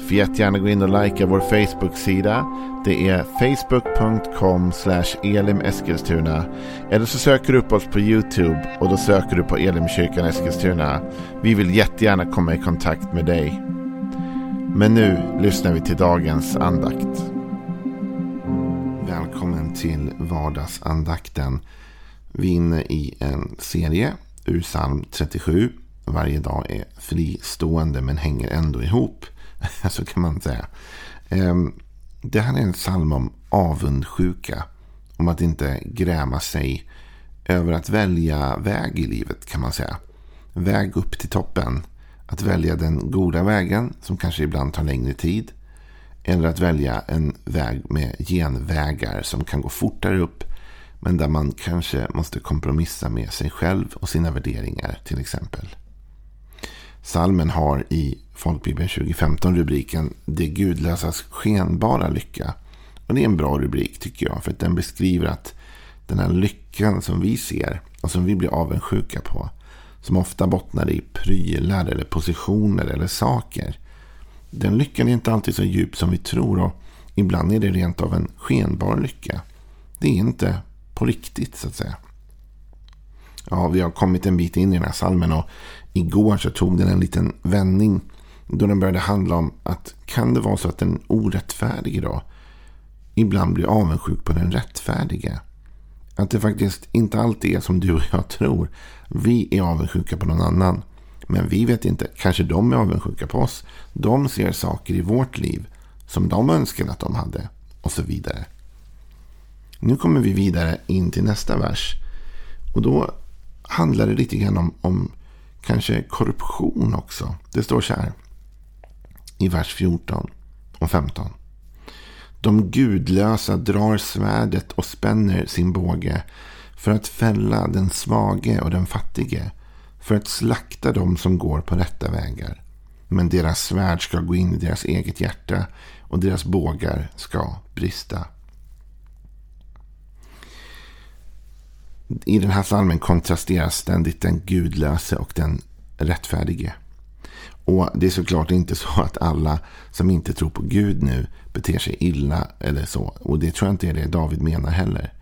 Får jättegärna gå in och likea vår Facebook-sida. Det är facebook.com elimeskilstuna. Eller så söker du upp oss på YouTube och då söker du på Elimkyrkan Eskilstuna. Vi vill jättegärna komma i kontakt med dig. Men nu lyssnar vi till dagens andakt. Välkommen till vardagsandakten. Vi är inne i en serie ur psalm 37. Varje dag är fristående men hänger ändå ihop. Så kan man säga. Ehm, det här är en psalm om avundsjuka. Om att inte gräma sig över att välja väg i livet kan man säga. Väg upp till toppen. Att välja den goda vägen som kanske ibland tar längre tid. Eller att välja en väg med genvägar som kan gå fortare upp. Men där man kanske måste kompromissa med sig själv och sina värderingar till exempel. Salmen har i Folkbibeln 2015 rubriken Det gudlösas skenbara lycka. Och det är en bra rubrik tycker jag. För att den beskriver att den här lyckan som vi ser och som vi blir avundsjuka på. Som ofta bottnar i prylar eller positioner eller saker. Den lyckan är inte alltid så djup som vi tror och ibland är det rent av en skenbar lycka. Det är inte på riktigt så att säga. Ja, vi har kommit en bit in i den här salmen och igår så tog den en liten vändning. Då den började handla om att kan det vara så att den orättfärdige då ibland blir avundsjuk på den rättfärdige. Att det faktiskt inte alltid är som du och jag tror. Vi är avundsjuka på någon annan. Men vi vet inte. Kanske de är avundsjuka på oss. De ser saker i vårt liv som de önskar att de hade. Och så vidare. Nu kommer vi vidare in till nästa vers. Och då handlar det lite grann om, om kanske korruption också. Det står så här i vers 14 och 15. De gudlösa drar svärdet och spänner sin båge för att fälla den svage och den fattige, för att slakta dem som går på rätta vägar. Men deras svärd ska gå in i deras eget hjärta och deras bågar ska brista. I den här salmen kontrasteras ständigt den gudlöse och den rättfärdige. Och det är såklart inte så att alla som inte tror på Gud nu beter sig illa eller så. Och det tror jag inte är det David menar heller.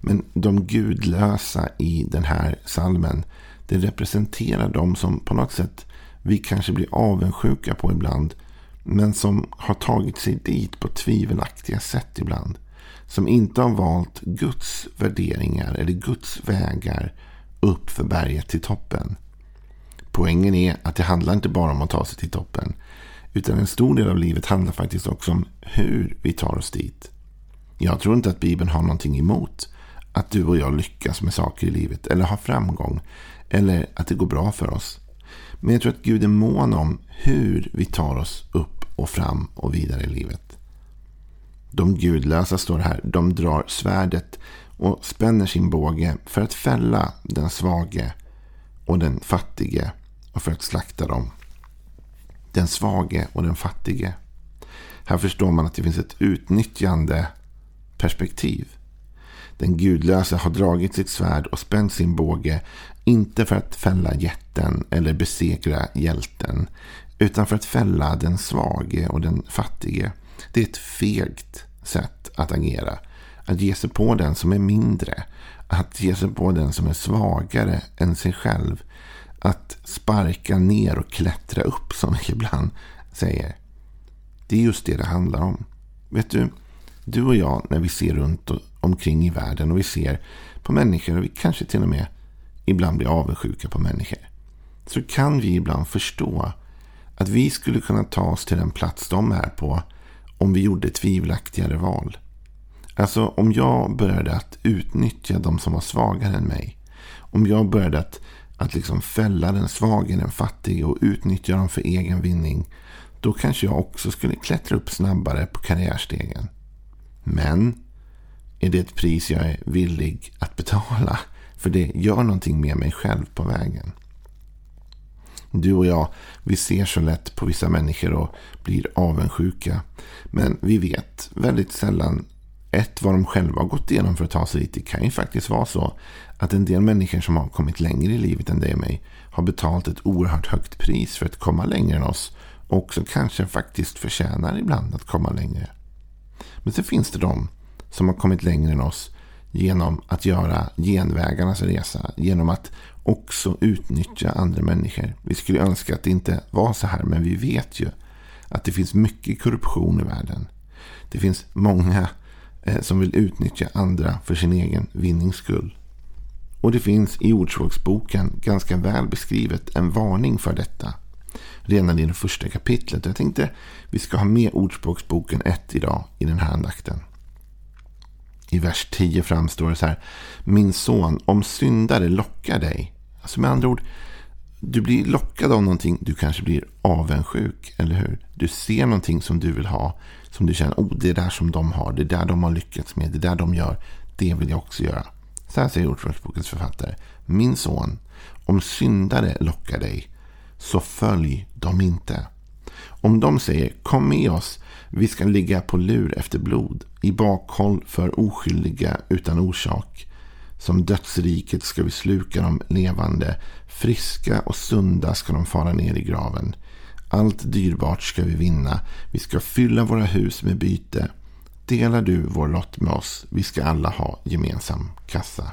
Men de gudlösa i den här salmen, det representerar de som på något sätt vi kanske blir avundsjuka på ibland. Men som har tagit sig dit på tvivelaktiga sätt ibland. Som inte har valt Guds värderingar eller Guds vägar upp för berget till toppen. Poängen är att det handlar inte bara om att ta sig till toppen. Utan en stor del av livet handlar faktiskt också om hur vi tar oss dit. Jag tror inte att Bibeln har någonting emot att du och jag lyckas med saker i livet. Eller har framgång. Eller att det går bra för oss. Men jag tror att Gud är mån om hur vi tar oss upp och fram och vidare i livet. De gudlösa står här. De drar svärdet och spänner sin båge för att fälla den svage och den fattige och för att slakta dem. Den svage och den fattige. Här förstår man att det finns ett utnyttjande perspektiv. Den gudlösa har dragit sitt svärd och spänt sin båge. Inte för att fälla jätten eller besegra hjälten. Utan för att fälla den svage och den fattige. Det är ett fegt sätt att agera. Att ge sig på den som är mindre. Att ge sig på den som är svagare än sig själv att sparka ner och klättra upp som vi ibland säger. Det är just det det handlar om. Vet du, du och jag när vi ser runt omkring i världen och vi ser på människor och vi kanske till och med ibland blir avundsjuka på människor. Så kan vi ibland förstå att vi skulle kunna ta oss till den plats de är på om vi gjorde tvivelaktigare val. Alltså om jag började att utnyttja de som var svagare än mig. Om jag började att att liksom fälla den svage, den fattige och utnyttja dem för egen vinning. Då kanske jag också skulle klättra upp snabbare på karriärstegen. Men är det ett pris jag är villig att betala För det gör någonting med mig själv på vägen. Du och jag, vi ser så lätt på vissa människor och blir avundsjuka. Men vi vet väldigt sällan ett, vad de själva har gått igenom för att ta sig dit. Det kan ju faktiskt vara så att en del människor som har kommit längre i livet än dig och mig har betalat ett oerhört högt pris för att komma längre än oss. Och som kanske faktiskt förtjänar ibland att komma längre. Men sen finns det de som har kommit längre än oss genom att göra genvägarnas resa. Genom att också utnyttja andra människor. Vi skulle önska att det inte var så här, men vi vet ju att det finns mycket korruption i världen. Det finns många Eh, som vill utnyttja andra för sin egen vinnings skull. Och det finns i Ordspråksboken ganska väl beskrivet en varning för detta. Redan i det första kapitlet. Jag tänkte vi ska ha med Ordspråksboken 1 idag i den här andakten. I vers 10 framstår det så här. Min son, om syndare lockar dig. Alltså med andra ord, du blir lockad av någonting. Du kanske blir avundsjuk, eller hur? Du ser någonting som du vill ha. Som du känner, oh det är där som de har. Det är där de har lyckats med. Det är där de gör. Det vill jag också göra. Så här säger Ordspråksbokens författare. Min son, om syndare lockar dig, så följ dem inte. Om de säger kom med oss, vi ska ligga på lur efter blod, i bakhåll för oskyldiga utan orsak. Som dödsriket ska vi sluka dem levande, friska och sunda ska de fara ner i graven. Allt dyrbart ska vi vinna, vi ska fylla våra hus med byte. Delar du vår lott med oss, vi ska alla ha gemensam kassa.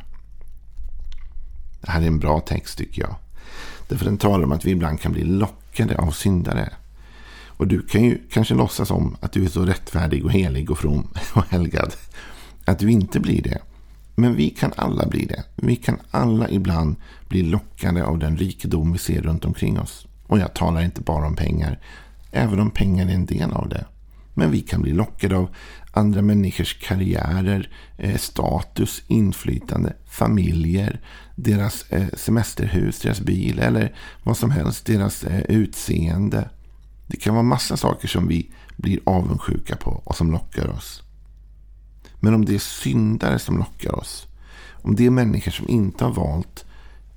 Det här är en bra text tycker jag. Därför den talar om att vi ibland kan bli lockade av syndare. Och du kan ju kanske låtsas om att du är så rättfärdig och helig och from och helgad. Att du inte blir det. Men vi kan alla bli det. Vi kan alla ibland bli lockade av den rikedom vi ser runt omkring oss. Och jag talar inte bara om pengar. Även om pengar är en del av det. Men vi kan bli lockade av andra människors karriärer, eh, status, inflytande, familjer, deras eh, semesterhus, deras bil eller vad som helst, deras eh, utseende. Det kan vara massa saker som vi blir avundsjuka på och som lockar oss. Men om det är syndare som lockar oss, om det är människor som inte har valt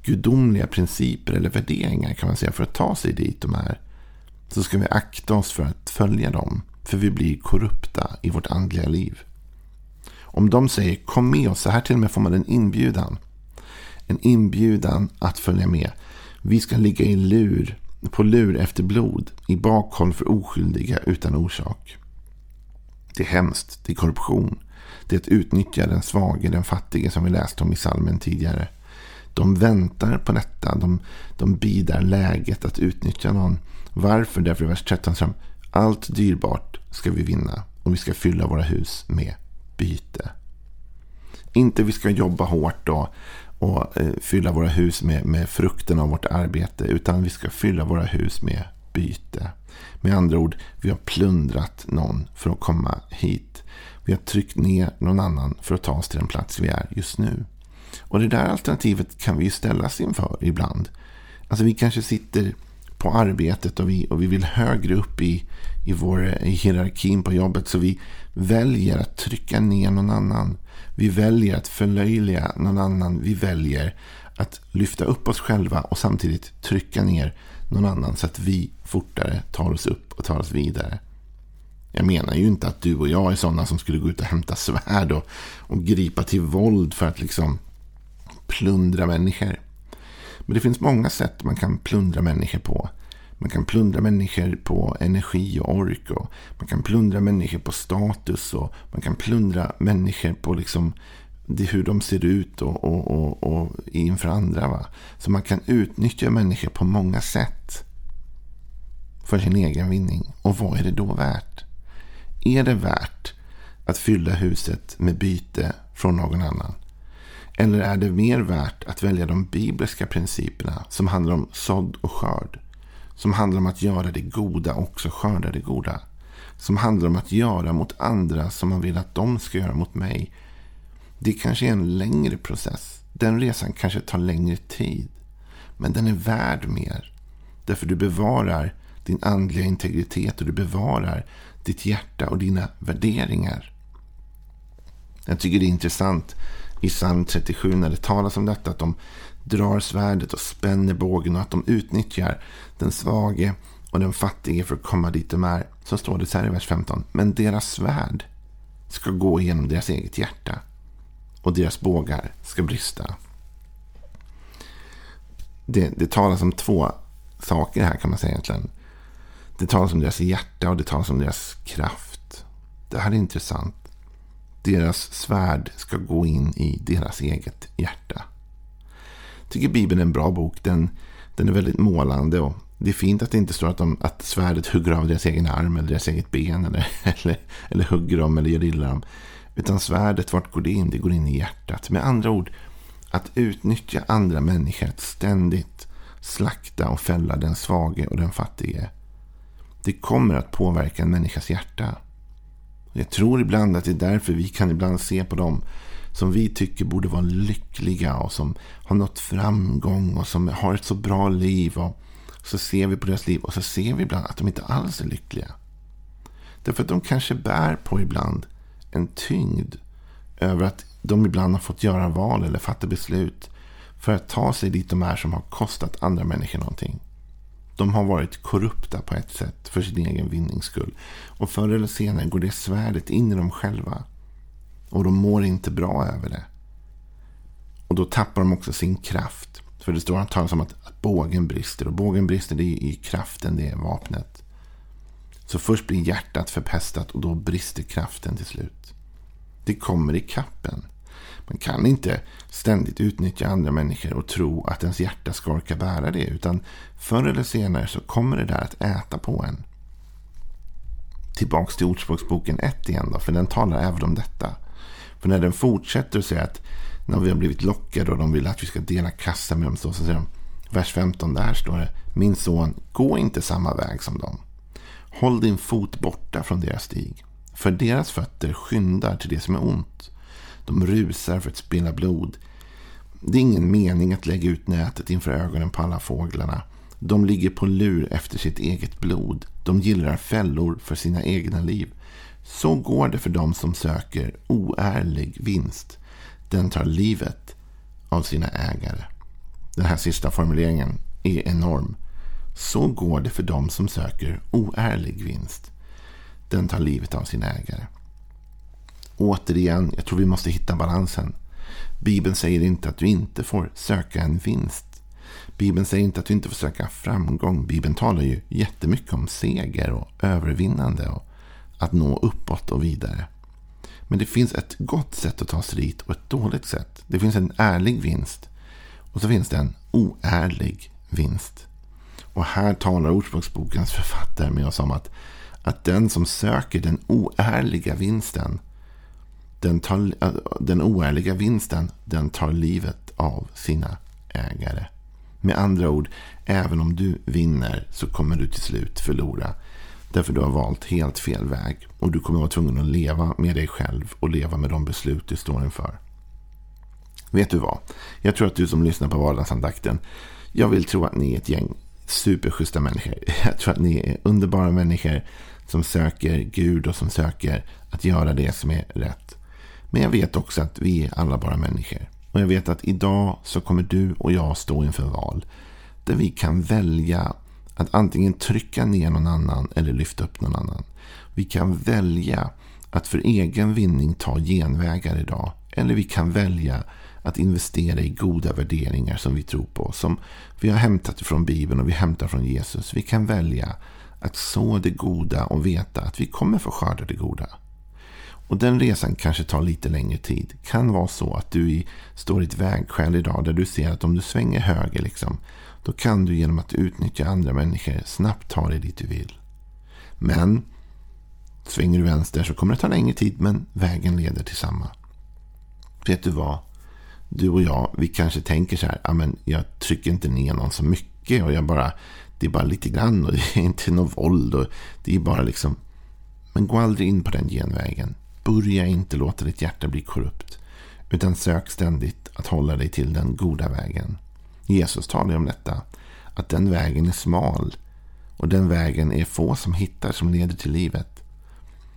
gudomliga principer eller värderingar kan man säga för att ta sig dit de är, så ska vi akta oss för att följa dem. För vi blir korrupta i vårt andliga liv. Om de säger kom med oss, så här till och med får man en inbjudan. En inbjudan att följa med. Vi ska ligga i lur, på lur efter blod, i bakhåll för oskyldiga utan orsak. Det är hemskt, det är korruption. Det är att utnyttja den svage, den fattige som vi läste om i salmen tidigare. De väntar på detta, de, de bidar läget att utnyttja någon. Varför? Därför i vers 13 så allt dyrbart ska vi vinna och vi ska fylla våra hus med byte. Inte vi ska jobba hårt då och eh, fylla våra hus med, med frukten av vårt arbete. Utan vi ska fylla våra hus med byte. Med andra ord, vi har plundrat någon för att komma hit. Vi har tryckt ner någon annan för att ta oss till den plats vi är just nu. Och det där alternativet kan vi ju ställas inför ibland. Alltså vi kanske sitter på arbetet och vi, och vi vill högre upp i, i, vår, i hierarkin på jobbet. Så vi väljer att trycka ner någon annan. Vi väljer att förlöjliga någon annan. Vi väljer att lyfta upp oss själva och samtidigt trycka ner någon annan så att vi fortare tar oss upp och tar oss vidare. Jag menar ju inte att du och jag är sådana som skulle gå ut och hämta svärd och, och gripa till våld för att liksom plundra människor. Men det finns många sätt man kan plundra människor på. Man kan plundra människor på energi och ork. Och man kan plundra människor på status. och Man kan plundra människor på liksom det, hur de ser ut och, och, och, och inför andra. Va? Så man kan utnyttja människor på många sätt. För sin egen vinning. Och vad är det då värt? Är det värt att fylla huset med byte från någon annan? Eller är det mer värt att välja de bibliska principerna som handlar om sådd och skörd? Som handlar om att göra det goda och också skörda det goda. Som handlar om att göra mot andra som man vill att de ska göra mot mig. Det kanske är en längre process. Den resan kanske tar längre tid. Men den är värd mer. Därför du bevarar din andliga integritet och du bevarar ditt hjärta och dina värderingar. Jag tycker det är intressant i psalm 37 när det talas om detta. Att de drar svärdet och spänner bågen och att de utnyttjar den svage och den fattige för att komma dit de är. Så står det så här i vers 15. Men deras svärd ska gå genom deras eget hjärta och deras bågar ska brista. Det, det talas om två saker här kan man säga egentligen. Det talas om deras hjärta och det talas om deras kraft. Det här är intressant. Deras svärd ska gå in i deras eget hjärta. Jag tycker Bibeln är en bra bok. Den, den är väldigt målande. Och det är fint att det inte står att, de, att svärdet hugger av deras egen arm eller deras eget ben. Eller, eller, eller hugger dem eller gör illa dem. Utan svärdet, vart går det in? Det går in i hjärtat. Med andra ord, att utnyttja andra människor. Att ständigt slakta och fälla den svage och den fattige. Det kommer att påverka en människas hjärta. Jag tror ibland att det är därför vi kan ibland se på dem som vi tycker borde vara lyckliga och som har nått framgång och som har ett så bra liv. Och så ser vi på deras liv och så ser vi ibland att de inte alls är lyckliga. Därför att de kanske bär på ibland en tyngd över att de ibland har fått göra val eller fatta beslut för att ta sig dit de är som har kostat andra människor någonting. De har varit korrupta på ett sätt för sin egen vinnings skull. Och förr eller senare går det svärdet in i dem själva. Och de mår inte bra över det. Och då tappar de också sin kraft. För det står att talas om att, att bågen brister. Och bågen brister, det är ju kraften, det är vapnet. Så först blir hjärtat förpestat och då brister kraften till slut. Det kommer i kappen. Man kan inte ständigt utnyttja andra människor och tro att ens hjärta ska orka bära det. Utan förr eller senare så kommer det där att äta på en. Tillbaks till Ordspråksboken 1 igen då, för den talar även om detta. För när den fortsätter och säger att när vi har blivit lockade och de vill att vi ska dela kassa med dem. Så, säger de, vers 15, där står det. Min son, gå inte samma väg som dem. Håll din fot borta från deras stig. För deras fötter skyndar till det som är ont. De rusar för att spilla blod. Det är ingen mening att lägga ut nätet inför ögonen på alla fåglarna. De ligger på lur efter sitt eget blod. De gillrar fällor för sina egna liv. Så går det för dem som söker oärlig vinst. Den tar livet av sina ägare. Den här sista formuleringen är enorm. Så går det för dem som söker oärlig vinst. Den tar livet av sina ägare. Återigen, jag tror vi måste hitta balansen. Bibeln säger inte att du inte får söka en vinst. Bibeln säger inte att du inte får söka framgång. Bibeln talar ju jättemycket om seger och övervinnande och att nå uppåt och vidare. Men det finns ett gott sätt att ta sig dit och ett dåligt sätt. Det finns en ärlig vinst och så finns det en oärlig vinst. Och här talar Ordspråksbokens författare med oss om att, att den som söker den oärliga vinsten den, tar, eh, den oärliga vinsten den tar livet av sina ägare. Med andra ord, även om du vinner så kommer du till slut förlora. Därför du har valt helt fel väg. Och du kommer vara tvungen att leva med dig själv och leva med de beslut du står inför. Vet du vad? Jag tror att du som lyssnar på vardagsandakten, jag vill tro att ni är ett gäng superschyssta människor. Jag tror att ni är underbara människor som söker Gud och som söker att göra det som är rätt. Men jag vet också att vi är alla bara människor. Och jag vet att idag så kommer du och jag stå inför val. Där vi kan välja att antingen trycka ner någon annan eller lyfta upp någon annan. Vi kan välja att för egen vinning ta genvägar idag. Eller vi kan välja att investera i goda värderingar som vi tror på. Som vi har hämtat från Bibeln och vi hämtar från Jesus. Vi kan välja att så det goda och veta att vi kommer få skörda det goda. Och den resan kanske tar lite längre tid. Kan vara så att du i, står i ett vägskäl idag där du ser att om du svänger höger liksom, då kan du genom att utnyttja andra människor snabbt ta dig dit du vill. Men svänger du vänster så kommer det ta längre tid men vägen leder till samma. Vet du vad? Du och jag, vi kanske tänker så här, men jag trycker inte ner någon så mycket och jag bara, det är bara lite grann och det är inte något våld och det är bara liksom, men gå aldrig in på den genvägen. Börja inte låta ditt hjärta bli korrupt. Utan sök ständigt att hålla dig till den goda vägen. Jesus talar om detta. Att den vägen är smal. Och den vägen är få som hittar som leder till livet.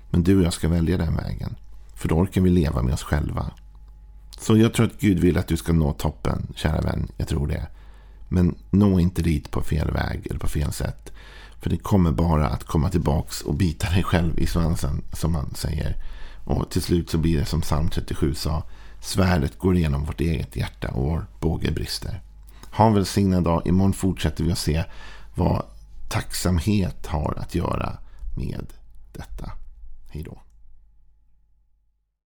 Men du och jag ska välja den vägen. För då orkar vi leva med oss själva. Så jag tror att Gud vill att du ska nå toppen, kära vän. Jag tror det. Men nå inte dit på fel väg eller på fel sätt. För det kommer bara att komma tillbaks och bita dig själv i svansen, som man säger. Och till slut så blir det som psalm 37 sa. Svärdet går igenom vårt eget hjärta och vår båge brister. Ha en välsignad dag. Imorgon fortsätter vi att se vad tacksamhet har att göra med detta. Hej då.